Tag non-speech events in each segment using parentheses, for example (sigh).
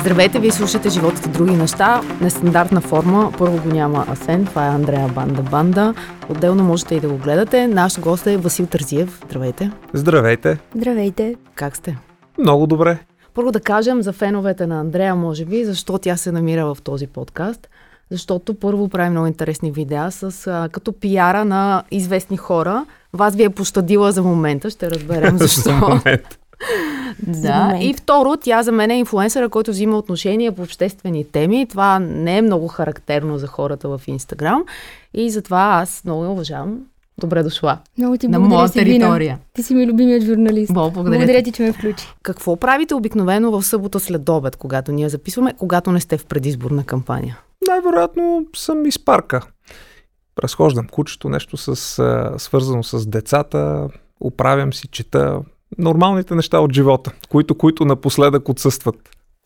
Здравейте, вие слушате Животът други неща. Нестандартна форма. Първо го няма Асен, това е Андрея Банда Банда. Отделно можете и да го гледате. Наш гост е Васил Тързиев. Здравейте. Здравейте. Здравейте. Как сте? Много добре. Първо да кажем за феновете на Андрея, може би, защо тя се намира в този подкаст. Защото първо прави много интересни видеа с а, като пиара на известни хора. Вас ви е пощадила за момента, ще разберем (laughs) защо. За момент. Да. И второ, тя за мен е инфлуенсъра, който взима отношение по обществени теми. Това не е много характерно за хората в Инстаграм. И затова аз много я уважавам. Добре дошла. Много ти на моя Сибина. територия. Ти си ми любимият журналист. Бо, благодаря, благодаря ти. ти, че ме включи. Какво правите обикновено в събота след обед, когато ние записваме, когато не сте в предизборна кампания? Най-вероятно съм из парка. Разхождам кучето, нещо с, свързано с децата, оправям си, чета нормалните неща от живота, които, които напоследък отсъстват.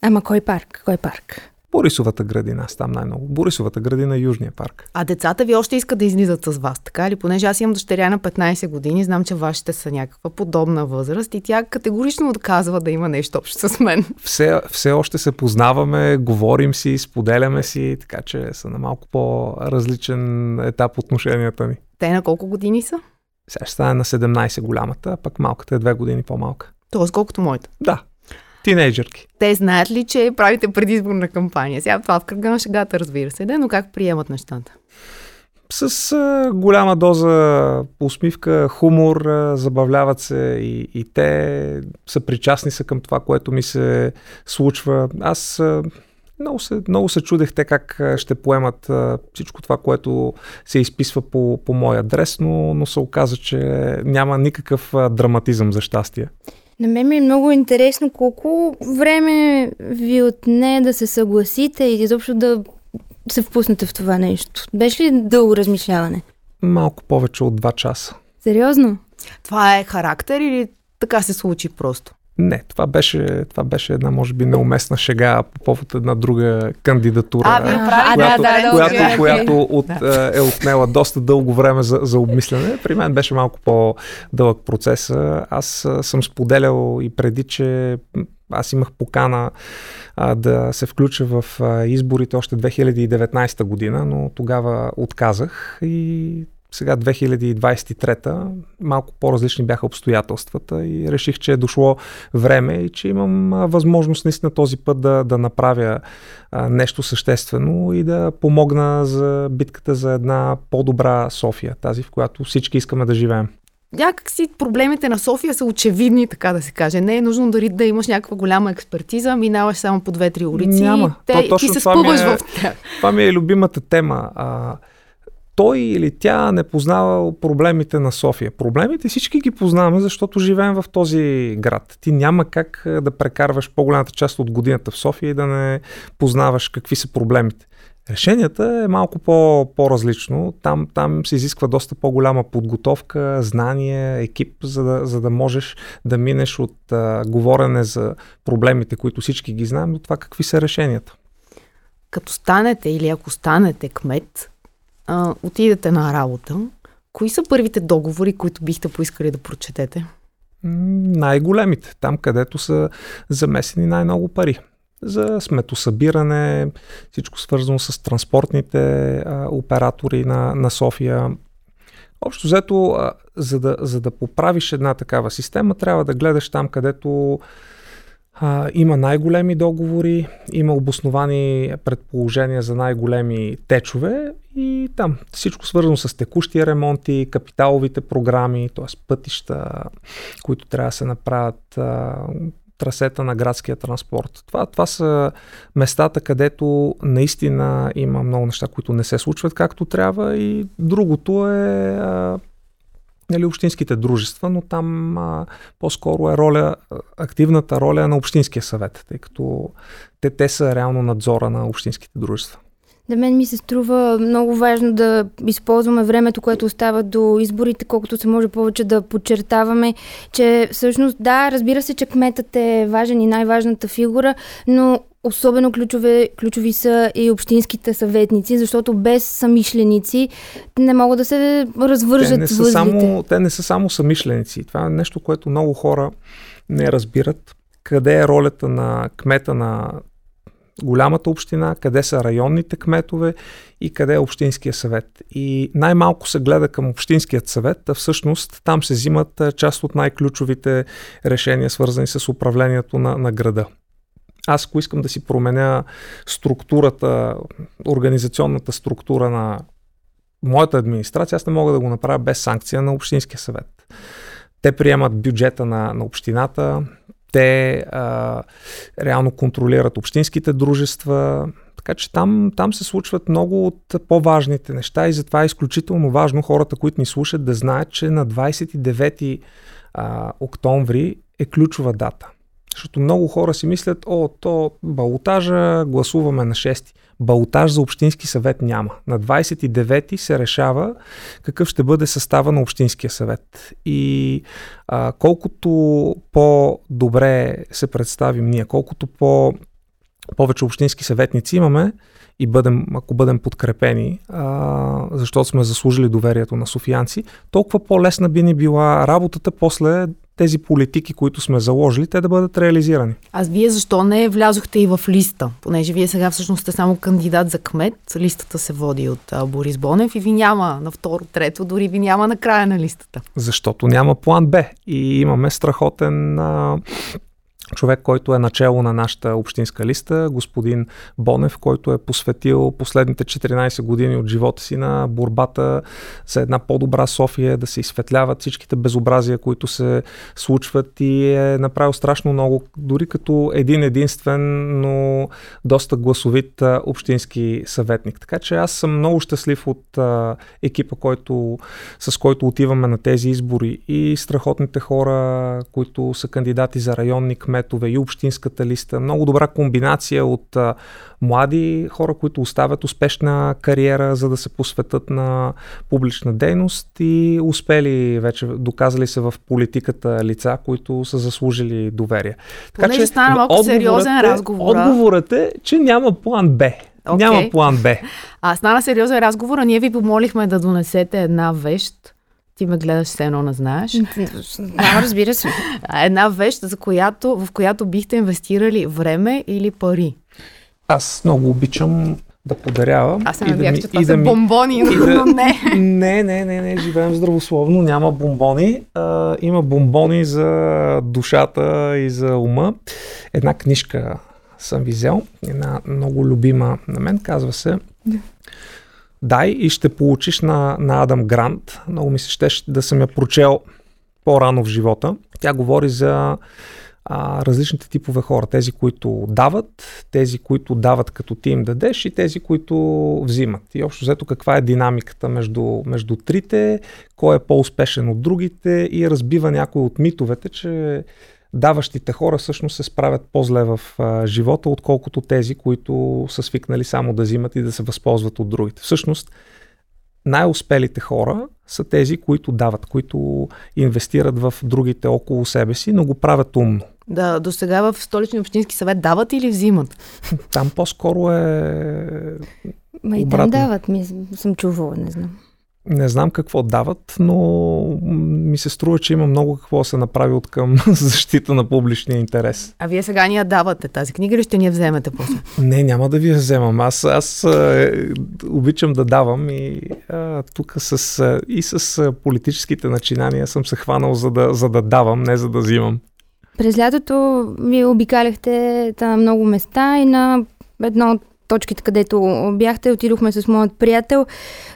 Ама кой парк? Кой парк? Борисовата градина, аз там най-много. Борисовата градина, Южния парк. А децата ви още искат да излизат с вас, така ли? Понеже аз имам дъщеря на 15 години, знам, че вашите са някаква подобна възраст и тя категорично отказва да има нещо общо с мен. Все, все още се познаваме, говорим си, споделяме си, така че са на малко по-различен етап отношенията ни. Те на колко години са? Сега ще стане на 17 голямата, а пък малката е две години по-малка. Тоест колкото моите. Да, тинейджърки. Те знаят ли, че правите предизборна кампания? Сега това в кръга на шегата, разбира се, да, но как приемат нещата? С а, голяма доза усмивка, хумор, а, забавляват се и, и те са причастни са към това, което ми се случва. Аз а, много се, много се чудех те как ще поемат всичко това, което се изписва по, по мой адрес, но, но се оказа, че няма никакъв драматизъм за щастие. На мен ми е много интересно колко време ви отне да се съгласите и изобщо да се впуснете в това нещо. Беше ли дълго размишляване? Малко повече от 2 часа. Сериозно? Това е характер или така се случи просто? Не, това беше, това беше една, може би, неуместна шега по повод една друга кандидатура. А, която, да, да, която, окей, окей. която от, Да. е отнела доста дълго време за, за обмислене. При мен беше малко по-дълъг процес. Аз съм споделял и преди, че аз имах покана а, да се включа в а, изборите още 2019 година, но тогава отказах и сега 2023 малко по-различни бяха обстоятелствата и реших, че е дошло време и че имам възможност наистина този път да, да направя а, нещо съществено и да помогна за битката за една по-добра София, тази в която всички искаме да живеем. Някак си проблемите на София са очевидни, така да се каже. Не е нужно дори да имаш някаква голяма експертиза, минаваш само по две-три улици Няма. и те, То ти се спъваш е- в тях. Това ми е любимата тема. А, той или тя не познава проблемите на София. Проблемите всички ги познаваме, защото живеем в този град. Ти няма как да прекарваш по-голямата част от годината в София и да не познаваш какви са проблемите. Решенията е малко по, по-различно. Там, там се изисква доста по-голяма подготовка, знание, екип, за да, за да можеш да минеш от а, говорене за проблемите, които всички ги знаем, до това какви са решенията. Като станете или ако станете кмет, а, отидете на работа, кои са първите договори, които бихте поискали да прочетете? Най-големите, там където са замесени най-много пари. За сметосъбиране, всичко свързано с транспортните а, оператори на, на София. Общо взето, а, за, да, за да поправиш една такава система, трябва да гледаш там, където а, има най-големи договори, има обосновани предположения за най-големи течове и там всичко свързано с текущия ремонти, капиталовите програми, т.е. пътища, които трябва да се направят, а, трасета на градския транспорт. Това, това са местата, където наистина има много неща, които не се случват както трябва и другото е а, нали, общинските дружества, но там а, по-скоро е роля, активната роля на Общинския съвет, тъй като те, те са реално надзора на общинските дружества. На мен ми се струва много важно да използваме времето, което остава до изборите, колкото се може повече да подчертаваме, че всъщност да, разбира се, че кметът е важен и най-важната фигура, но особено ключове, ключови са и общинските съветници, защото без самишленици не могат да се развържат те не, са възлите. само, те не са само самишленици. Това е нещо, което много хора не разбират. Къде е ролята на кмета на голямата община, къде са районните кметове и къде е общинския съвет. И най-малко се гледа към общинският съвет, а всъщност там се взимат част от най-ключовите решения, свързани с управлението на, на града. Аз ако искам да си променя структурата, организационната структура на моята администрация, аз не мога да го направя без санкция на Общинския съвет. Те приемат бюджета на, на общината, те а, реално контролират общинските дружества, така че там, там се случват много от по-важните неща и затова е изключително важно хората, които ни слушат, да знаят, че на 29 а, октомври е ключова дата. Защото много хора си мислят, о, то балотажа гласуваме на 6. Балотаж за Общински съвет няма. На 29 се решава какъв ще бъде състава на Общинския съвет. И а, колкото по-добре се представим ние, колкото по- повече общински съветници имаме и бъдем, ако бъдем подкрепени, а, защото сме заслужили доверието на софиянци, толкова по-лесна би ни била работата после тези политики, които сме заложили, те да бъдат реализирани. Аз вие защо не влязохте и в листа? Понеже вие сега всъщност сте само кандидат за кмет, листата се води от а, Борис Бонев и ви няма на второ, трето, дори ви няма на края на листата. Защото няма план Б и имаме страхотен а, човек, който е начало на нашата общинска листа, господин Бонев, който е посветил последните 14 години от живота си на борбата за една по-добра София, да се изсветляват всичките безобразия, които се случват и е направил страшно много, дори като един единствен, но доста гласовит общински съветник. Така че аз съм много щастлив от екипа, който, с който отиваме на тези избори и страхотните хора, които са кандидати за районни кмет, кметове и общинската листа. Много добра комбинация от а, млади хора, които оставят успешна кариера, за да се посветат на публична дейност и успели вече, доказали се в политиката лица, които са заслужили доверие. Така Понеже че стана малко сериозен е, разговор. Отговорът е, че няма план Б. Okay. Няма план Б. А стана сериозен разговор, а ние ви помолихме да донесете една вещ, ти ме гледаш все едно не знаеш. Да, разбира се. (laughs) Една вещ, за която, в която бихте инвестирали време или пари. Аз много обичам да подарявам. Аз се надявах, да че това са да бомбони, но да, не. Не, не, не, не, живеем здравословно, няма бомбони. А, има бомбони за душата и за ума. Една книжка съм ви взел, една много любима на мен, казва се дай и ще получиш на, на Адам Грант. Много ми се ще да съм я прочел по-рано в живота. Тя говори за а, различните типове хора. Тези, които дават, тези, които дават като ти им дадеш и тези, които взимат. И общо взето каква е динамиката между, между трите, кой е по-успешен от другите и разбива някои от митовете, че даващите хора всъщност се справят по-зле в а, живота, отколкото тези, които са свикнали само да взимат и да се възползват от другите. Всъщност, най-успелите хора са тези, които дават, които инвестират в другите около себе си, но го правят умно. Да, до сега в столичния общински съвет дават или взимат? Там по-скоро е. Ма и там дават, ми съм чувала, не знам. Не знам какво дават, но ми се струва, че има много какво се направи от към (laughs) защита на публичния интерес. А вие сега ни я давате тази книга или ще ни я вземете после? Не, няма да ви я вземам. Аз, аз е, обичам да давам и тук с, и с политическите начинания съм се хванал за да, за да давам, не за да взимам. През лятото вие обикаляхте на много места и на едно от точките, където бяхте. Отидохме с моят приятел,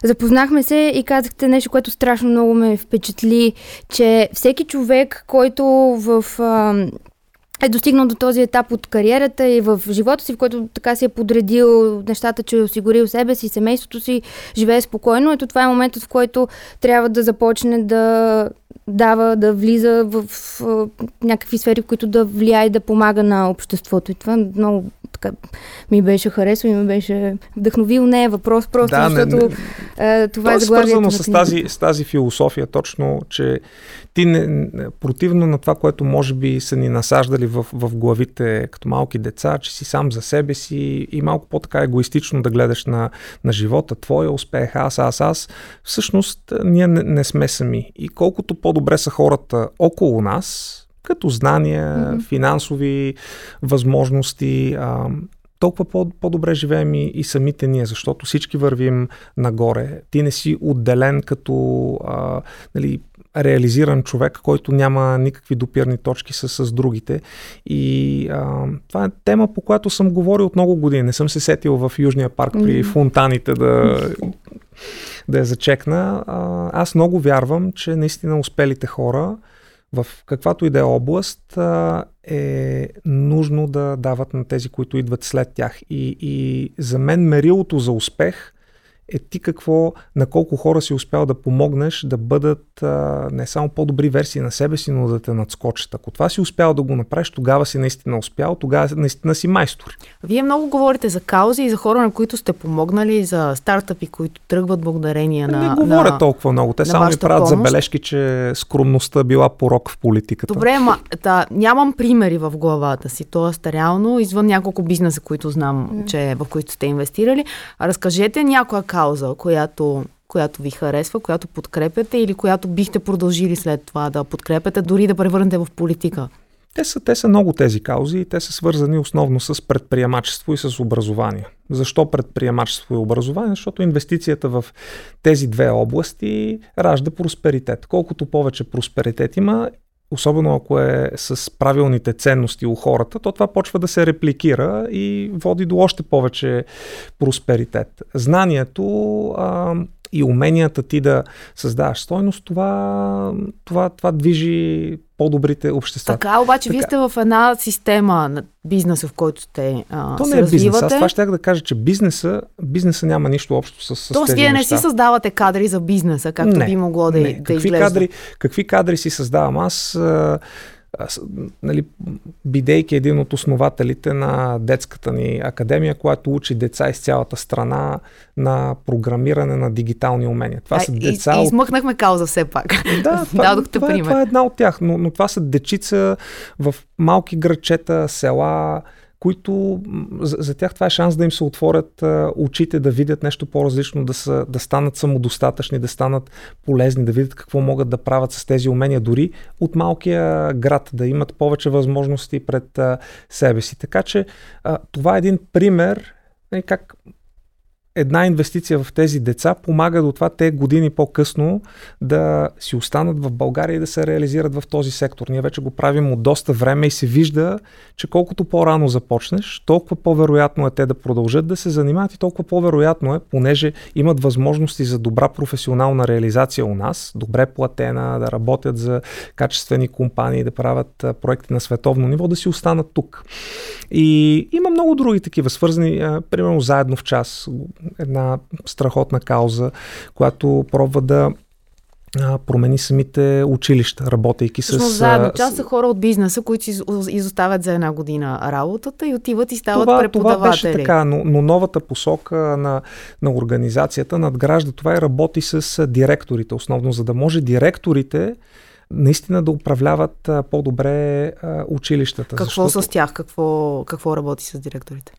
запознахме се и казахте нещо, което страшно много ме впечатли, че всеки човек, който в е достигнал до този етап от кариерата и в живота си, в който така си е подредил нещата, че е осигурил себе си, семейството си, живее спокойно. Ето това е моментът, в който трябва да започне да дава, да влиза в, в, в някакви сфери, в които да влияе и да помага на обществото. И това много така ми беше харесало и ми беше вдъхновил. Не е въпрос, просто да, защото не, не. Е, това То е, е свързано с тази, с тази философия точно, че ти не, противно на това, което може би са ни насаждали в, в главите като малки деца, че си сам за себе си и малко по-така егоистично да гледаш на, на живота, твоя успех, аз, аз, аз, всъщност ние не, не сме сами. И колкото по-добре са хората около нас, като знания, mm-hmm. финансови възможности, а, толкова по- по-добре живеем и, и самите ние, защото всички вървим нагоре. Ти не си отделен като а, нали, реализиран човек, който няма никакви допирни точки с, с другите. И а, това е тема, по която съм говорил от много години. Не съм се сетил в Южния парк при фонтаните да, да я зачекна. А, аз много вярвам, че наистина успелите хора в каквато и да е област е нужно да дават на тези, които идват след тях. И, и за мен мерилото за успех е ти какво, на колко хора си успял да помогнеш да бъдат а, не само по-добри версии на себе си, но да те надскочат. Ако това си успял да го направиш, тогава си наистина успял, тогава наистина си майстор. Вие много говорите за каузи и за хора, на които сте помогнали, за стартъпи, които тръгват благодарение на. Не говоря на, толкова много. Те само ми правят помощ. забележки, че скромността била порок в политиката. Добре, ма, та, нямам примери в главата си. Тоест, реално, извън няколко бизнеса, които знам, mm. че в които сте инвестирали, разкажете някоя кауза, която, която ви харесва, която подкрепяте или която бихте продължили след това да подкрепяте, дори да превърнете в политика? Те са, те са много тези каузи и те са свързани основно с предприемачество и с образование. Защо предприемачество и образование? Защото инвестицията в тези две области ражда просперитет. Колкото повече просперитет има, особено ако е с правилните ценности у хората, то това почва да се репликира и води до още повече просперитет. Знанието а, и уменията ти да създаваш стойност, това, това, това движи по-добрите общества. Така, обаче така. вие сте в една система на бизнеса, в който сте а, То не е развивате. бизнес. Аз това ще да кажа, че бизнеса, бизнеса няма нищо общо с, с Тоест, вие не си създавате кадри за бизнеса, както не, би могло да, не. да какви изглежда. Кадри, какви кадри си създавам? Аз а, нали, бидейки един от основателите на детската ни академия, която учи деца из цялата страна на програмиране на дигитални умения. Това а, са деца. И, от... измъкнахме кауза все пак. (laughs) Да, това, Дадохте това, е- пример. това е една от тях, но, но това са дечица в малки градчета, села, които за, за тях това е шанс да им се отворят а, очите, да видят нещо по-различно, да, са, да станат самодостатъчни, да станат полезни, да видят какво могат да правят с тези умения, дори от малкия град, да имат повече възможности пред а, себе си. Така че а, това е един пример нали, как една инвестиция в тези деца помага до това те години по-късно да си останат в България и да се реализират в този сектор. Ние вече го правим от доста време и се вижда, че колкото по-рано започнеш, толкова по-вероятно е те да продължат да се занимават и толкова по-вероятно е, понеже имат възможности за добра професионална реализация у нас, добре платена, да работят за качествени компании, да правят проекти на световно ниво, да си останат тук. И има много други такива, свързани, примерно заедно в час една страхотна кауза, която пробва да промени самите училища, работейки с... Но заедно. Част са хора от бизнеса, които изоставят за една година работата и отиват и стават това, преподаватели. Това беше така, но, но новата посока на, на организацията надгражда това и работи с директорите основно, за да може директорите наистина да управляват по-добре училищата. Какво защото... с тях? Какво, какво работи с директорите?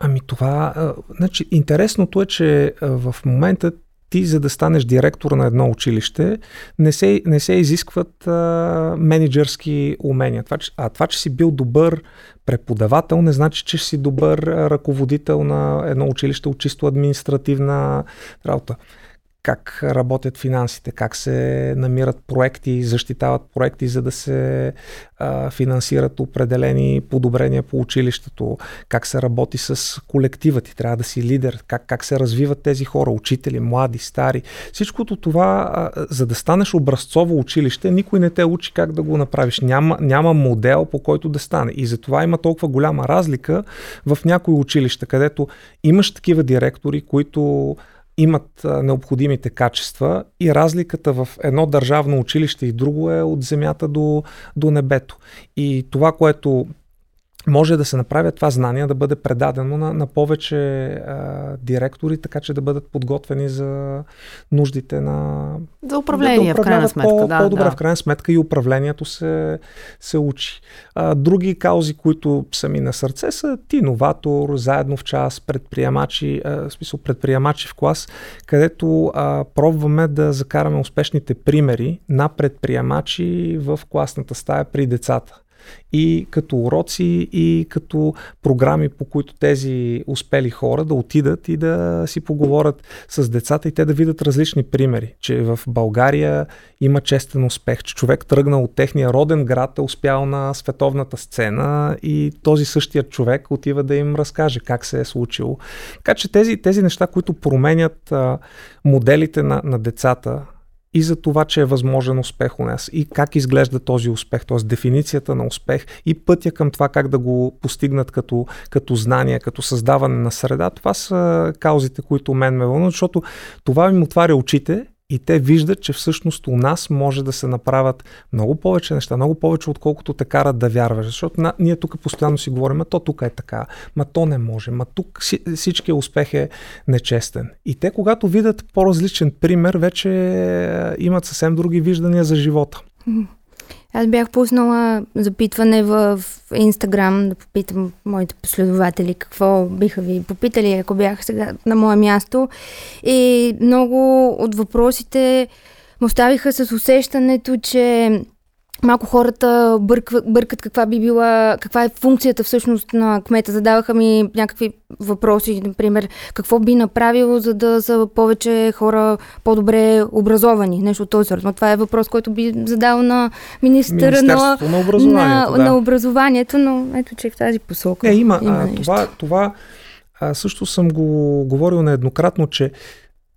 Ами това, значи, интересното е, че в момента ти, за да станеш директор на едно училище, не се, не се изискват а, менеджерски умения. Това, че, а това, че си бил добър преподавател, не значи, че си добър ръководител на едно училище от чисто административна работа как работят финансите, как се намират проекти, защитават проекти, за да се а, финансират определени подобрения по училището, как се работи с колектива, ти трябва да си лидер, как, как се развиват тези хора, учители, млади, стари. Всичкото това, а, за да станеш образцово училище, никой не те учи как да го направиш. Няма, няма модел по който да стане. И затова има толкова голяма разлика в някои училища, където имаш такива директори, които имат необходимите качества и разликата в едно държавно училище и друго е от земята до, до небето. И това, което може да се направи това знание да бъде предадено на, на повече а, директори, така че да бъдат подготвени за нуждите на... За управление, да, да в крайна сметка. По, да, по-добре да. в крайна сметка и управлението се, се учи. А, други каузи, които са ми на сърце са ти, новатор, заедно в час, предприемачи, а, в смисъл предприемачи в клас, където а, пробваме да закараме успешните примери на предприемачи в класната стая при децата и като уроци, и като програми, по които тези успели хора да отидат и да си поговорят с децата и те да видят различни примери, че в България има честен успех, че човек тръгнал от техния роден град, е успял на световната сцена и този същия човек отива да им разкаже как се е случило. Така че тези, тези неща, които променят а, моделите на, на децата, и за това, че е възможен успех у нас и как изглежда този успех, т.е. дефиницията на успех и пътя към това как да го постигнат като, като знание, като създаване на среда, това са каузите, които мен ме вълнуват, защото това им отваря очите и те виждат, че всъщност у нас може да се направят много повече неща, много повече, отколкото те карат да вярваш. Защото на, ние тук постоянно си говорим, а то тук е така, ма то не може, ма тук всичкия успех е нечестен. И те, когато видят по-различен пример, вече имат съвсем други виждания за живота. Аз бях пуснала запитване в Инстаграм да попитам моите последователи какво биха ви попитали, ако бях сега на мое място. И много от въпросите му оставиха с усещането, че малко хората бъркват, бъркат каква би била, каква е функцията всъщност на кмета. Задаваха ми някакви въпроси, например, какво би направил, за да са повече хора по-добре образовани, нещо от този сорт. Но това е въпрос, който би задал на министъра на, на, образованието, на, да. на образованието, но ето, че в тази посока. Не, има. има а, това, това а, също съм го говорил нееднократно, че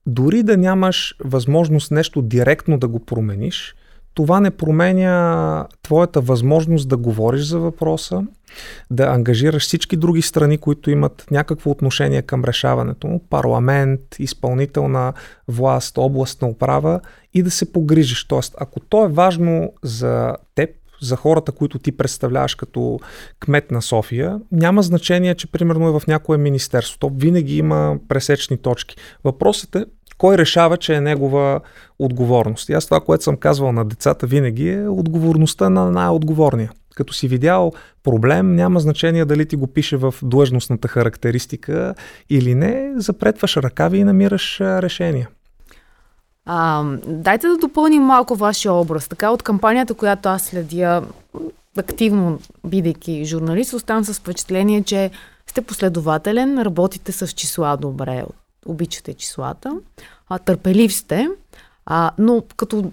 дори да нямаш възможност нещо директно да го промениш, това не променя твоята възможност да говориш за въпроса, да ангажираш всички други страни, които имат някакво отношение към решаването му, парламент, изпълнителна власт, областна управа и да се погрижиш. Тоест, ако то е важно за теб, за хората, които ти представляваш като кмет на София, няма значение, че примерно е в някое министерство. То винаги има пресечни точки. Въпросът е кой решава, че е негова отговорност. И аз това, което съм казвал на децата винаги е отговорността на най-отговорния. Като си видял проблем, няма значение дали ти го пише в длъжностната характеристика или не, запретваш ръкави и намираш решение. А, дайте да допълним малко вашия образ. Така от кампанията, която аз следя активно, бидейки журналист, оставам с впечатление, че сте последователен, работите с числа добре, обичате числата, а, търпелив сте, а, но като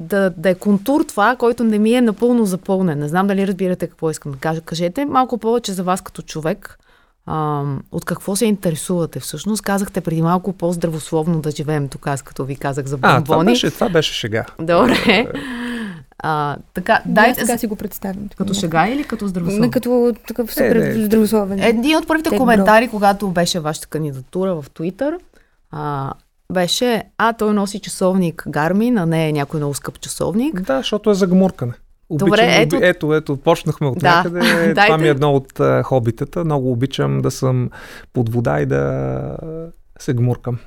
да, да е контур това, който не ми е напълно запълнен. Не знам дали разбирате какво искам да кажа. Кажете малко повече за вас като човек. А, от какво се интересувате всъщност? Казахте преди малко по-здравословно да живеем тук, аз като ви казах за бомбони. А, това беше, това беше шега. Добре. А, така, дайте, така си го представям. Като шега или като здравословен? Като такъв супер е, е, здравословен. Един от първите коментари, бро. когато беше вашата кандидатура в Твитър, а, беше, а той носи часовник Гармин, а не е някой много скъп часовник. Да, защото е загмуркане. Обичам, Добре, ето... ето, ето, почнахме от да. някъде. (laughs) Това ми е едно от uh, хобитата. Много обичам да съм под вода и да се гмуркам.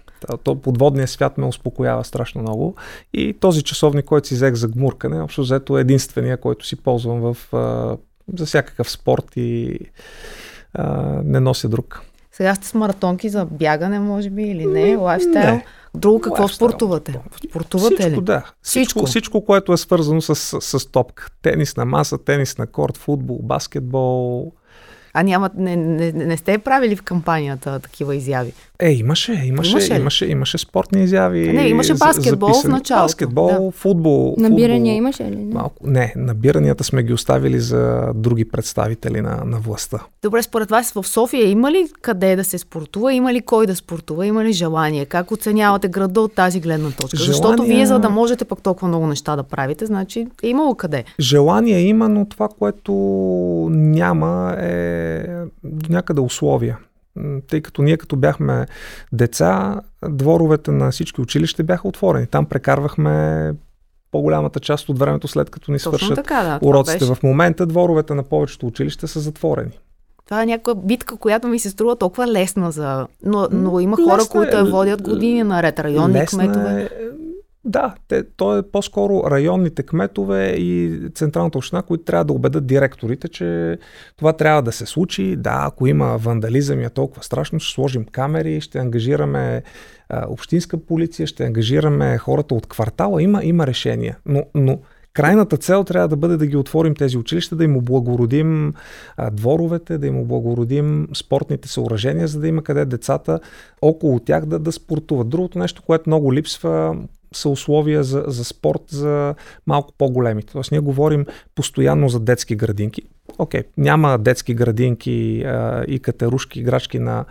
То подводния свят ме успокоява страшно много. И този часовник, който си взех за гмуркане, общо взето е единствения, който си ползвам в, а, за всякакъв спорт и а, не нося друг. Сега сте с маратонки за бягане, може би, или не? Лайфстайл? Не. Друго какво Лайфстайл. спортувате? Спортувате всичко, ли? Да. Всичко, всичко, всичко, което е свързано с, с, с топка. Тенис на маса, тенис на корт, футбол, баскетбол, а няма, не, не, не сте правили в кампанията такива изяви? Е, имаше, имаше, имаше, имаше, имаше спортни изяви. Не, имаше баскетбол записани. в началото. Баскетбол, да. футбол. Набирания футбол, имаше ли? Не? Малко, не, набиранията сме ги оставили за други представители на, на властта. Добре, според вас в София има ли къде да се спортува? Има ли кой да спортува? Има ли желание? Как оценявате града от тази гледна точка? Желание... Защото вие, за да можете пък толкова много неща да правите, значи е имало къде. Желание има, но това, което няма е до някъде условия тъй като ние като бяхме деца, дворовете на всички училища бяха отворени. Там прекарвахме по-голямата част от времето след като ни свършат така, да, уроците. В момента дворовете на повечето училища са затворени. Това е някаква битка, която ми се струва толкова лесна за... Но, но има хора, лесна които я водят години наред, районни кметове. Е, да, те, то е по-скоро районните кметове и централната община, които трябва да убедат директорите, че това трябва да се случи. Да, ако има вандализъм и е толкова страшно, ще сложим камери, ще ангажираме а, общинска полиция, ще ангажираме хората от квартала. Има, има решения. Но, но Крайната цел трябва да бъде да ги отворим тези училища, да им облагородим а, дворовете, да им облагородим спортните съоръжения, за да има къде децата около тях да, да спортуват. Другото нещо, което много липсва, са условия за, за спорт за малко по-големите. Тоест ние говорим постоянно за детски градинки. Окей, okay, няма детски градинки а, и катерушки, играчки на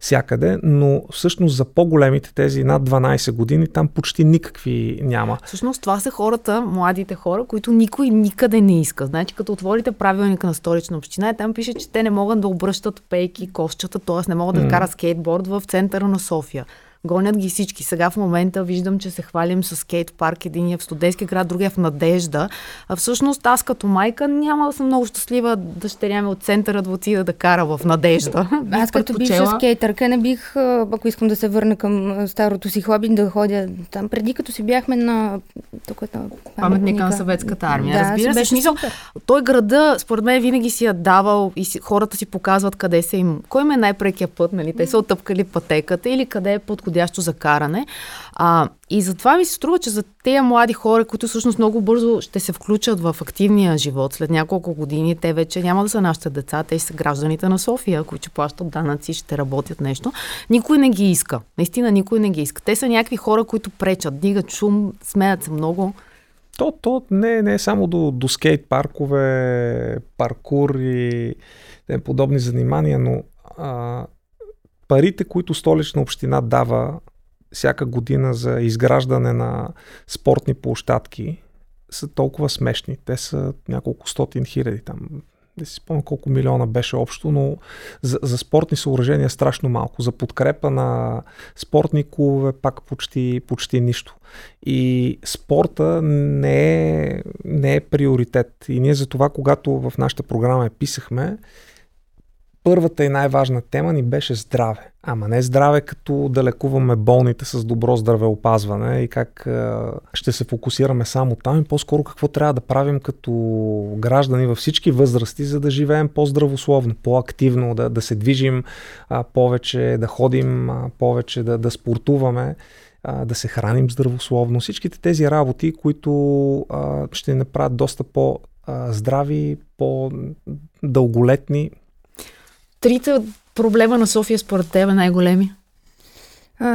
всякъде, но всъщност за по-големите, тези над 12 години, там почти никакви няма. Всъщност това са хората, младите хора, които никой никъде не иска. Значи като отворите правилника на столична община, там пише, че те не могат да обръщат пейки, кошчета, т.е. не могат да mm. карат скейтборд в центъра на София. Гонят ги всички. Сега в момента виждам, че се хвалим с скейт парк, един е в студентски град, другия е в Надежда. А всъщност аз като майка няма да съм много щастлива дъщеря ми от центъра да отида да кара в Надежда. Аз като бивша скейтърка не бих, ако искам да се върна към старото си хоби, да ходя там. Преди като си бяхме на тук на паметника на съветската армия. Да, Разбира се, смисъл, той града, според мен, винаги си я давал и си, хората си показват къде са им. Кой им е най-прекия път, нали? Те са отъпкали пътеката или къде е под подходящо за каране. А, и затова ми се струва, че за тези млади хора, които всъщност много бързо ще се включат в активния живот, след няколко години, те вече няма да са нашите деца, те са гражданите на София, които плащат данъци, ще работят нещо. Никой не ги иска. Наистина никой не ги иска. Те са някакви хора, които пречат, дигат шум, смеят се много. То, то не, не е само до, до скейт паркове, паркур и подобни занимания, но а, парите, които столична община дава всяка година за изграждане на спортни площадки, са толкова смешни. Те са няколко стотин хиляди там. Не си спомня колко милиона беше общо, но за, за спортни съоръжения страшно малко. За подкрепа на спортни клубове пак почти, почти нищо. И спорта не е, не е приоритет. И ние за това, когато в нашата програма я писахме, първата и най-важна тема ни беше здраве. Ама не здраве като да лекуваме болните с добро здравеопазване и как а, ще се фокусираме само там и по-скоро какво трябва да правим като граждани във всички възрасти, за да живеем по-здравословно, по-активно, да, да се движим а, повече, да ходим а, повече, да, да спортуваме да се храним здравословно. Всичките тези работи, които а, ще направят доста по-здрави, по-дълголетни, трите проблема на София според теб е най-големи? А,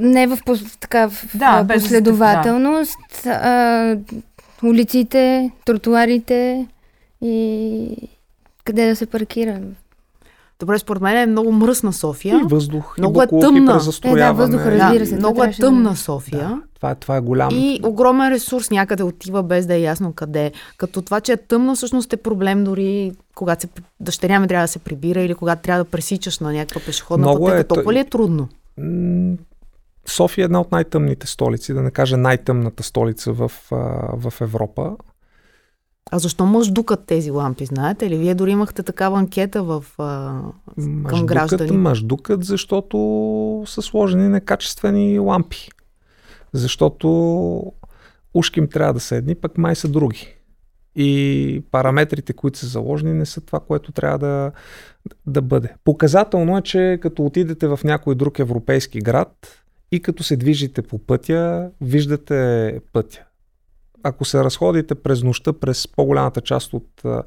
не в, така, в да, последователност. Да. А, улиците, тротуарите и къде да се паркира. Добре, според мен е много мръсна София. И въздух, много и е тъмна. Е, да, въздух, разбира се. Да, много е тъмна да... София. Да, това, е, това е голям. И огромен ресурс някъде отива без да е ясно къде. Като това, че е тъмно, всъщност е проблем дори когато се, дъщеря ми трябва да се прибира или когато трябва да пресичаш на някаква пешеходна много пътека. Е, толкова ли е трудно? София е една от най-тъмните столици, да не кажа най-тъмната столица в, в Европа. А защо мъждукат тези лампи, знаете ли? Вие дори имахте такава анкета в, а, към граждани. Мъждукат, защото са сложени некачествени лампи. Защото ушки им трябва да са едни, пък май са други. И параметрите, които са заложени, не са това, което трябва да, да бъде. Показателно е, че като отидете в някой друг европейски град и като се движите по пътя, виждате пътя ако се разходите през нощта, през по-голямата част от а,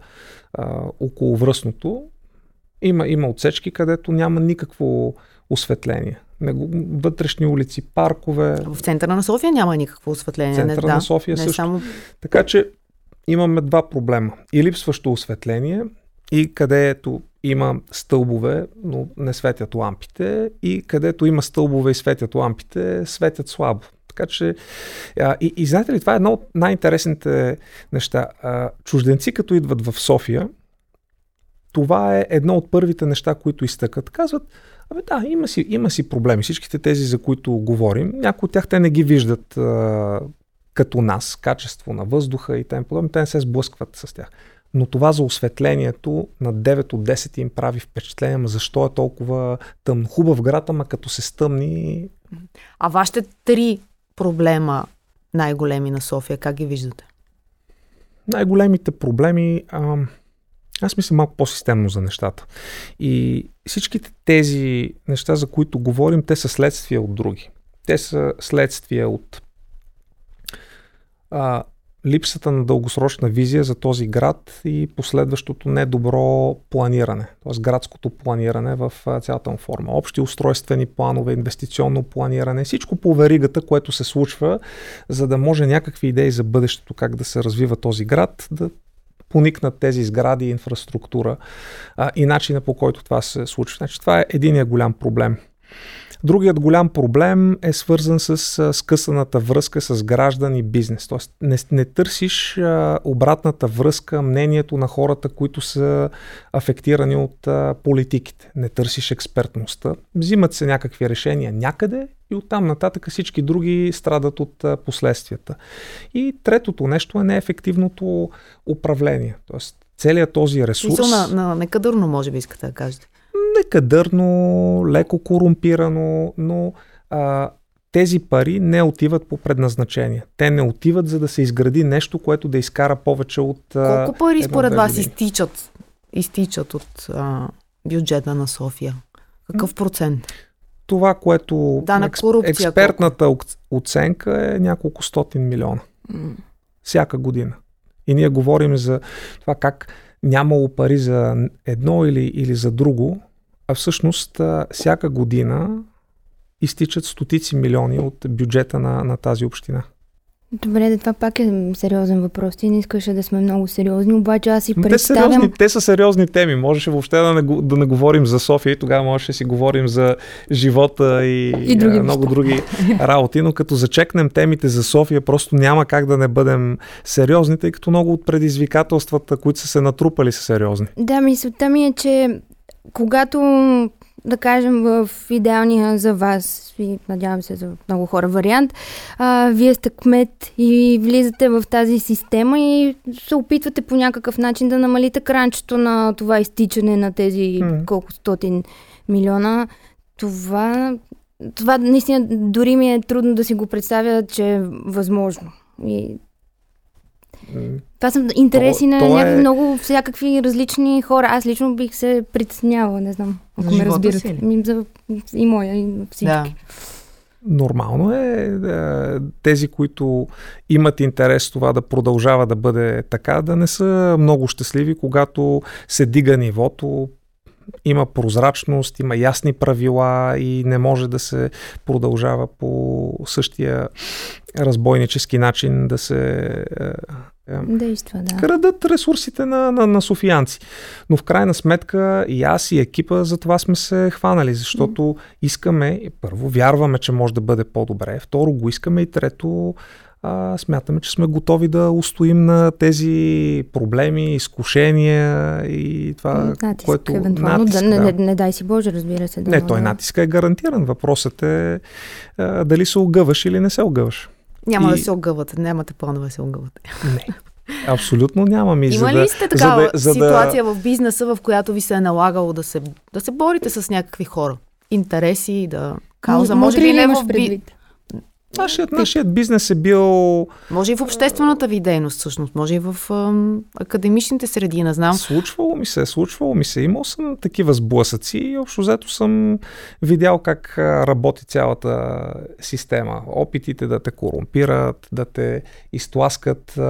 околовръстното, има, има отсечки, където няма никакво осветление. Вътрешни улици, паркове. В центъра на София няма никакво осветление. Центъра не, на София не също. Само... Така че имаме два проблема. И липсващо осветление, и където има стълбове, но не светят лампите, и където има стълбове и светят лампите, светят слабо. Така че, а, и, и знаете ли, това е едно от най-интересните неща. А, чужденци, като идват в София, това е едно от първите неща, които изтъкат. Казват, абе да, има си, има си проблеми. Всичките тези, за които говорим, някои от тях те не ги виждат а, като нас, качество на въздуха и т.п. Те не се сблъскват с тях. Но това за осветлението на 9 от 10 им прави впечатление, ма защо е толкова тъмно. Хубав град, ама като се стъмни. А вашите три проблема най-големи на София? Как ги виждате? Най-големите проблеми, а, аз мисля малко по-системно за нещата. И всичките тези неща, за които говорим, те са следствия от други. Те са следствия от а, липсата на дългосрочна визия за този град и последващото недобро планиране, т.е. градското планиране в цялата му форма. Общи устройствени планове, инвестиционно планиране, всичко по веригата, което се случва, за да може някакви идеи за бъдещето, как да се развива този град, да поникнат тези сгради, инфраструктура а, и начина по който това се случва. Значи, това е единия голям проблем. Другият голям проблем е свързан с скъсаната връзка с граждан и бизнес. Тоест не, не търсиш а, обратната връзка, мнението на хората, които са афектирани от а, политиките. Не търсиш експертността. Взимат се някакви решения някъде и оттам нататък всички други страдат от а, последствията. И третото нещо е неефективното управление. Тоест целият този ресурс... Мисъл на, на некадърно, може би искате да кажете некадърно, леко корумпирано, но а, тези пари не отиват по предназначение. Те не отиват за да се изгради нещо, което да изкара повече от. Колко пари според вас изтичат, изтичат от а, бюджета на София? Какъв процент? Това, което да, на корупция, експертната колко? оценка е няколко стотин милиона. Всяка година. И ние говорим за това как нямало пари за едно или, или за друго, а всъщност всяка година изтичат стотици милиони от бюджета на, на тази община. Добре, да това пак е сериозен въпрос. Ти не искаше да сме много сериозни, обаче аз си представям... Те, сериозни, те са сериозни теми. Можеше въобще да не, да не говорим за София и тогава можеше да си говорим за живота и, и други много неща. други работи, но като зачекнем темите за София, просто няма как да не бъдем сериозни, тъй като много от предизвикателствата, които са се натрупали, са сериозни. Да, мисълта ми е, че когато, да кажем, в идеалния за вас и надявам се за много хора вариант, а, вие сте кмет и влизате в тази система и се опитвате по някакъв начин да намалите кранчето на това изтичане на тези mm. колко стотин милиона. Това, това наистина дори ми е трудно да си го представя, че е възможно. И това са интереси то, на то някакви е... много всякакви различни хора. Аз лично бих се притеснявала, не знам, ако ме разбирате. Ми, за, и моя, и всички. Да. Нормално е, е тези, които имат интерес това да продължава да бъде така, да не са много щастливи, когато се дига нивото, има прозрачност, има ясни правила и не може да се продължава по същия разбойнически начин да се е, е, Действа, да. крадат ресурсите на, на, на софиянци. Но в крайна сметка и аз и екипа за това сме се хванали, защото mm. искаме, първо, вярваме, че може да бъде по-добре, второ, го искаме и трето, а, смятаме, че сме готови да устоим на тези проблеми, изкушения и това, натиск, което... Евентуално, натиск, да, не, не, не дай си Боже, разбира се. Да, не, той натиска е гарантиран. Въпросът е а, дали се огъваш или не се огъваш. Няма и... да се огъвате, нямате планове да се огъвате. Не. Абсолютно нямам. И Има за ли сте такава за да, за ситуация да... в бизнеса, в която ви се е налагало да се, да се борите с някакви хора? Интереси, да кауза, може би не в предвид. Нашият, нашият бизнес е бил... Може и в обществената ви дейност, всъщност. Може и в ам, академичните среди, не знам. Случвало ми се, случвало ми се. Имал съм такива сблъсъци и общо взето съм видял как работи цялата система. Опитите да те корумпират, да те изтласкат а,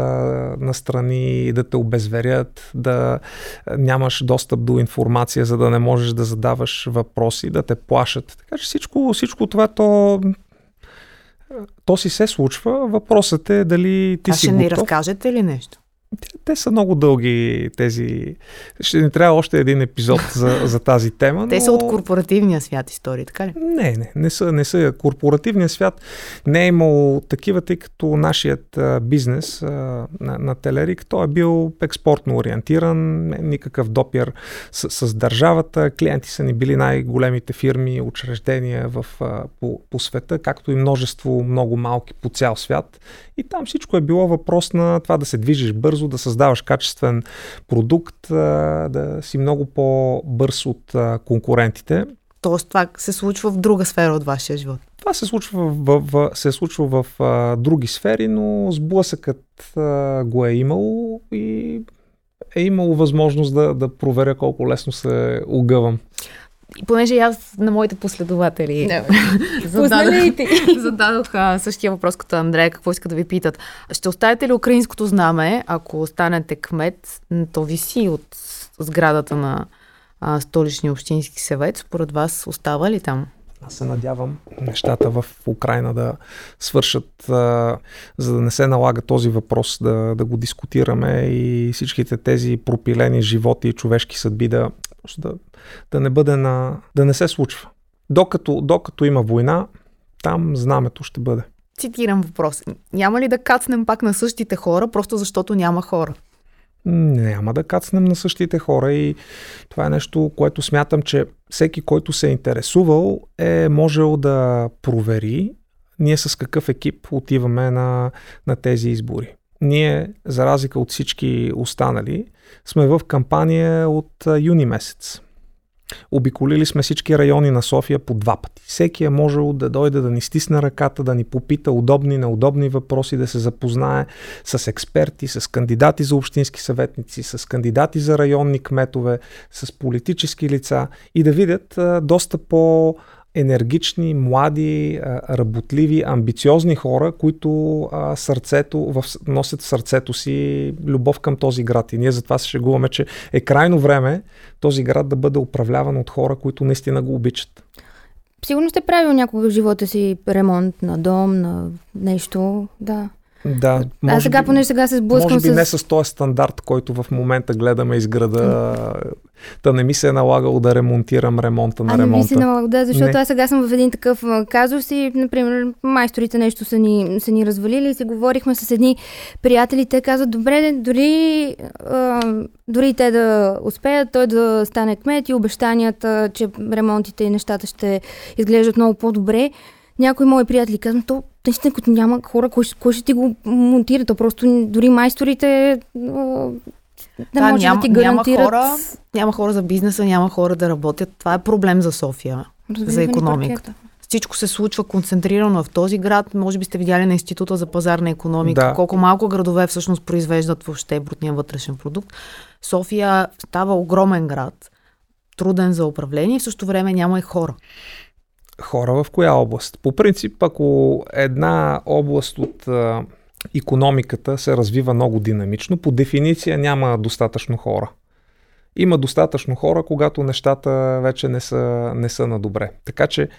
настрани, да те обезверят, да нямаш достъп до информация, за да не можеш да задаваш въпроси, да те плашат. Така че всичко, всичко това то то си се случва. Въпросът е дали ти а си ще готов. ни разкажете ли нещо? Те, те са много дълги тези... Ще ни трябва още един епизод за, (laughs) за тази тема. Те но... са от корпоративния свят истории, така ли? Не, не, не са, не са. Корпоративният свят не е имал такива, тъй като нашият а, бизнес а, на, на Телерик, той е бил експортно ориентиран, никакъв допир с, с държавата. Клиенти са ни били най-големите фирми, учреждения в, а, по, по света, както и множество много малки по цял свят. И там всичко е било въпрос на това да се движиш бързо, да създаваш качествен продукт, да си много по-бърз от конкурентите. Тоест това се случва в друга сфера от вашия живот? Това се случва в, в, се случва в а, други сфери, но сблъсъкът а, го е имало и е имало възможност да, да проверя колко лесно се огъвам. И понеже аз на моите последователи Да. (laughs) зададох, Познайте. (laughs) зададох а, същия въпрос като Андрея, какво иска да ви питат. Ще оставите ли украинското знаме, ако станете кмет? То виси от сградата на а, столичния общински съвет. Според вас остава ли там? Аз се надявам нещата в Украина да свършат, а, за да не се налага този въпрос да, да го дискутираме и всичките тези пропилени животи и човешки съдби да, просто да, да не бъде на, да не се случва. Докато, докато има война, там знамето ще бъде. Цитирам въпрос. Няма ли да кацнем пак на същите хора, просто защото няма хора? Няма да кацнем на същите хора и това е нещо, което смятам, че всеки, който се е интересувал, е можел да провери ние с какъв екип отиваме на, на тези избори. Ние, за разлика от всички останали, сме в кампания от юни месец. Обиколили сме всички райони на София по два пъти. Всеки е можел да дойде да ни стисне ръката, да ни попита удобни, неудобни въпроси, да се запознае с експерти, с кандидати за общински съветници, с кандидати за районни кметове, с политически лица и да видят доста по енергични, млади, работливи, амбициозни хора, които сърцето, носят в сърцето си любов към този град. И ние затова се шегуваме, че е крайно време този град да бъде управляван от хора, които наистина го обичат. Сигурно сте правил някога в живота си ремонт на дом, на нещо. Да. Да, Аз сега, би, понеже сега се сблъскам може би с... не с този стандарт, който в момента гледаме из града. Та не ми се е налагало да ремонтирам ремонта на А не ви ремонта. се налага, да, защото Не. аз сега съм в един такъв а, казус и, например, майсторите нещо са ни, са ни развалили и се говорихме с едни приятели. Те казват, добре, дори, а, дори те да успеят, той да стане кмет и обещанията, че ремонтите и нещата ще изглеждат много по-добре. Някои мои приятели казват, то наистина като няма хора, кой, ще- кой ще ти го монтира? То просто дори майсторите а, не Да, може няма- да ти няма гарантират хора. Няма хора за бизнеса, няма хора да работят. Това е проблем за София. развиване икономиката. паркета. Всичко се случва концентрирано в този град. Може би сте видяли на Института за пазарна економика, Да. колко малко градове всъщност произвеждат въобще брутния вътрешен продукт. София става огромен град, труден за управление и в същото време няма и хора. Хора в коя област? По принцип, ако една област от а, економиката се развива много динамично, по дефиниция няма достатъчно хора. Има достатъчно хора, когато нещата вече не са, не са на добре. Така че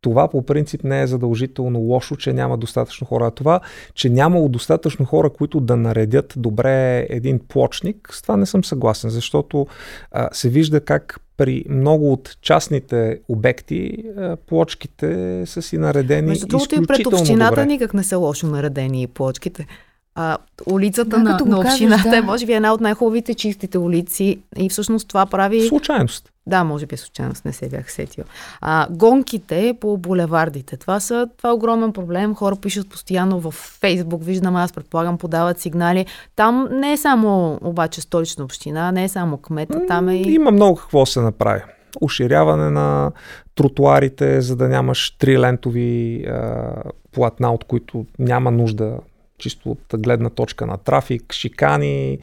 това по принцип не е задължително лошо, че няма достатъчно хора. А това, че нямало достатъчно хора, които да наредят добре един плочник, с това не съм съгласен, защото а, се вижда как при много от частните обекти плочките са си наредени Между другото и пред общината добре. никак не са лошо наредени и плочките. А, улицата Да, на, на общината да. е може би една от най-хубавите чистите улици и всъщност това прави... Случайност. Да, може би случайност не се бях сетил. А, гонките по булевардите. Това, са, това е огромен проблем. Хора пишат постоянно в Фейсбук, виждам аз, предполагам, подават сигнали. Там не е само обаче столична община, не е само кмета, там е и... Има много какво се направи. Уширяване на тротуарите, за да нямаш трилентови а, платна, от които няма нужда, чисто от гледна точка на трафик, шикани,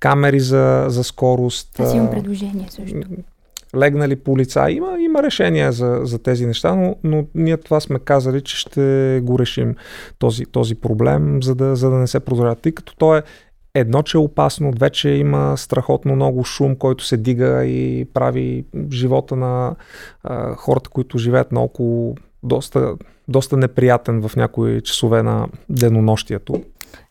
камери за, за скорост. Аз имам предложение също. легнали полицаи. Има, има решения за, за тези неща, но, но ние това сме казали, че ще го решим този, този проблем, за да, за да не се продължава. Тъй като то е едно, че е опасно, две, че има страхотно много шум, който се дига и прави живота на а, хората, които живеят наоколо доста, доста неприятен в някои часове на денонощието.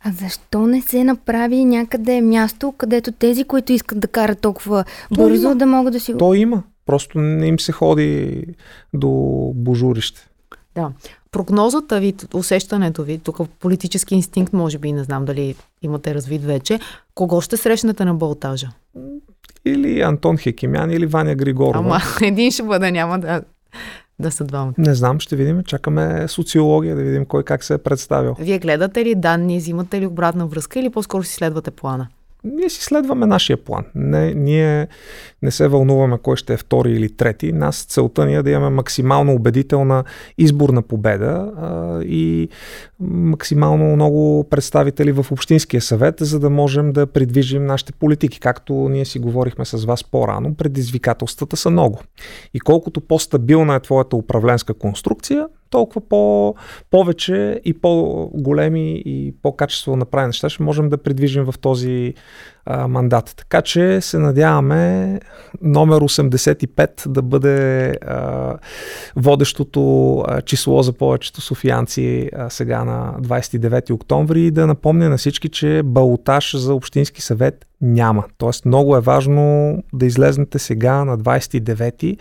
А защо не се направи някъде място, където тези, които искат да карат толкова То бързо, има. да могат да си го... То има. Просто не им се ходи до божурище. Да. Прогнозата ви, усещането ви, тук политически инстинкт, може би, не знам дали имате развит вече, кого ще срещнете на болтажа? Или Антон Хекимян, или Ваня Григорова. Ама (laughs) един ще бъде, няма да, да са двамата. Не знам, ще видим. Чакаме социология да видим кой как се е представил. Вие гледате ли данни, взимате ли обратна връзка или по-скоро си следвате плана? Ние си следваме нашия план. Не, ние не се вълнуваме кой ще е втори или трети. Нас целта ни е да имаме максимално убедителна изборна победа а, и максимално много представители в Общинския съвет, за да можем да придвижим нашите политики. Както ние си говорихме с вас по-рано, предизвикателствата са много. И колкото по-стабилна е твоята управленска конструкция, толкова по- повече и по-големи и по-качествено направени неща ще можем да придвижим в този а, мандат. Така че се надяваме номер 85 да бъде а, водещото а, число за повечето софиянци а, сега на 29 октомври и да напомня на всички, че балотаж за Общински съвет няма. Тоест много е важно да излезнете сега на 29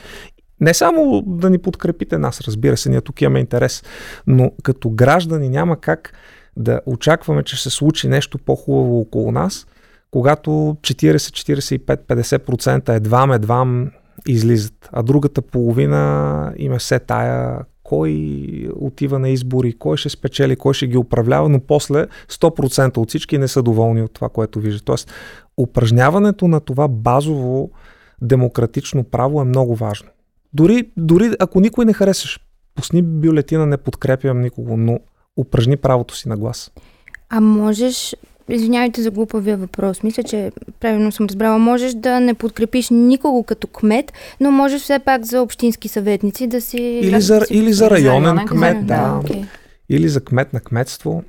не само да ни подкрепите нас, разбира се, ние тук имаме интерес, но като граждани няма как да очакваме, че се случи нещо по-хубаво около нас, когато 40, 45, 50% едвам, едвам излизат, а другата половина има все тая кой отива на избори, кой ще спечели, кой ще ги управлява, но после 100% от всички не са доволни от това, което виждат. Тоест, упражняването на това базово демократично право е много важно. Дори, дори ако никой не харесаш, пусни бюлетина, не подкрепям никого, но упражни правото си на глас. А можеш, извинявайте за глупавия въпрос, мисля, че правилно съм разбрала, можеш да не подкрепиш никого като кмет, но можеш все пак за общински съветници да си... Или за, да си... или за районен, за районен кмет, кмет, да. да okay. Или за кмет на кметство.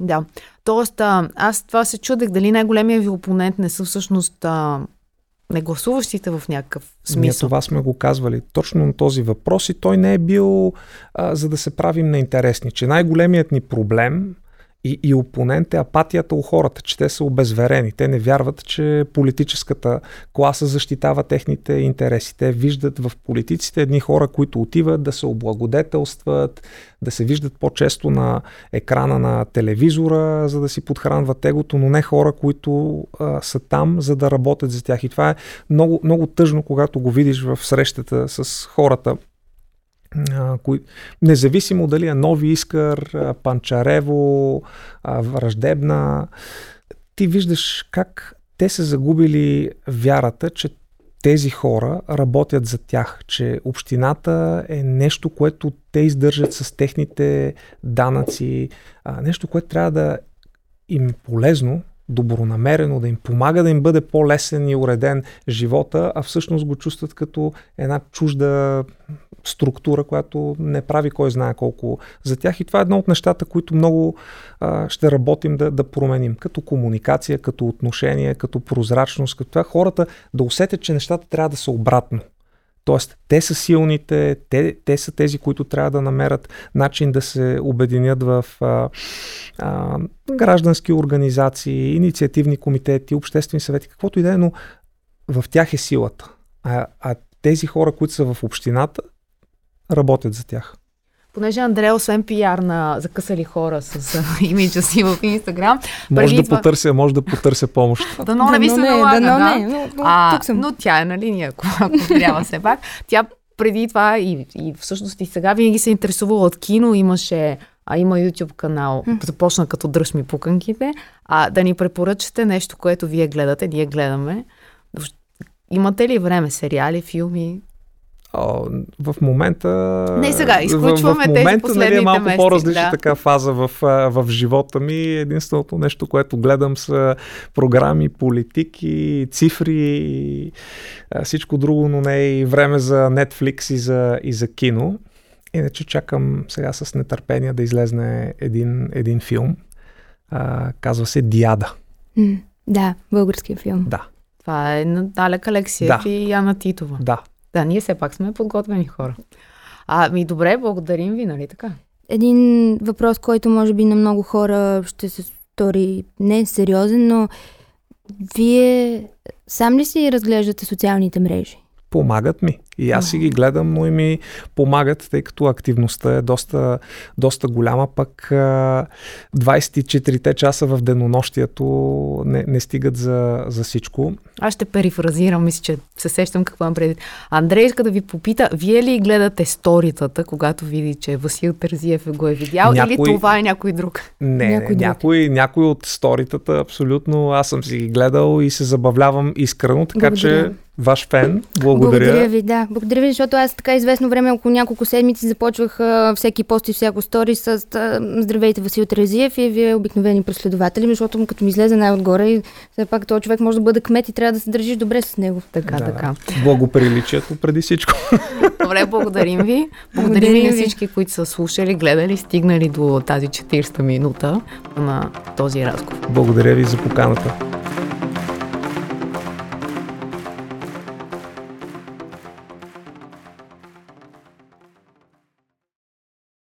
Да. Тоест, а, аз това се чудех дали най-големия ви опонент не са всъщност а, не гласуващите в някакъв смисъл. Ние това сме го казвали точно на този въпрос и той не е бил а, за да се правим неинтересни, че най-големият ни проблем и, и опонент е апатията у хората, че те са обезверени. Те не вярват, че политическата класа защитава техните интереси. Те виждат в политиците едни хора, които отиват да се облагодетелстват, да се виждат по-често на екрана на телевизора, за да си подхранват егото, но не хора, които а, са там, за да работят за тях. И това е много, много тъжно, когато го видиш в срещата с хората кои, независимо дали е Нови Искър, Панчарево, Враждебна, ти виждаш как те са загубили вярата, че тези хора работят за тях, че общината е нещо, което те издържат с техните данъци, нещо, което трябва да им е полезно, добронамерено, да им помага да им бъде по-лесен и уреден живота, а всъщност го чувстват като една чужда структура, която не прави кой знае колко за тях. И това е едно от нещата, които много а, ще работим да, да променим. Като комуникация, като отношение, като прозрачност, като това хората да усетят, че нещата трябва да са обратно. Тоест, те са силните, те, те са тези, които трябва да намерят начин да се обединят в а, а, граждански организации, инициативни комитети, обществени съвети, каквото и да е, но в тях е силата. А, а тези хора, които са в общината, работят за тях. Понеже Андрея, освен пиар на закъсали хора с (laughs) имиджа си в Инстаграм, може да потърся, може да потърся помощ. (laughs) Да, но не ви се налага, да, да. Не, но, но, а, тук съм. но тя е на линия, ако, ако трябва все пак. Тя преди това и, и всъщност и сега винаги се интересувала от кино, имаше а има YouTube канал, започна като дръж ми пуканките, а да ни препоръчате нещо, което вие гледате, ние гледаме. Имате ли време, сериали, филми? В момента... Не сега, изключваме в, в момента, тези нали, е малко месеци, по-различна да. така фаза в, в живота ми. Единственото нещо, което гледам са програми, политики, цифри, всичко друго, но не е и време за Netflix и за, и за кино. Иначе чакам сега с нетърпение да излезне един, един филм. А, казва се Диада. М, да, български филм. Да. Това е на Алек Алексиев Да. и Яна Титова. Да. Да, ние все пак сме подготвени хора. А, ми добре, благодарим ви, нали така? Един въпрос, който може би на много хора ще се стори не сериозен, но вие сам ли си разглеждате социалните мрежи? Помагат ми. И аз си ги гледам, но и ми помагат, тъй като активността е доста, доста голяма, пък 24-те часа в денонощието не, не стигат за, за всичко. Аз ще перифразирам, мисля, че се сещам какво имам преди. Андрей иска да ви попита, вие ли гледате сторитата, когато види, че Васил Терзиев го е видял някой... или това е някой друг? Не, някой, не, някой, някой от сторитата, абсолютно. Аз съм си ги гледал и се забавлявам искрено, така Благодаря. че ваш фен. Благодаря. Благодаря ви, да. Благодаря ви, защото аз така известно време, около няколко седмици, започвах а, всеки пост и всяко стори с а, Здравейте, Васил Терезиев и вие обикновени последователи, защото като ми излезе най-отгоре и все пак този човек може да бъде кмет и трябва да се държиш добре с него. Така, да. така. Благоприличието преди всичко. Добре, благодарим ви. Благодарим ви на всички, които са слушали, гледали, стигнали до тази 40 минута на този разговор. Благодаря ви за поканата.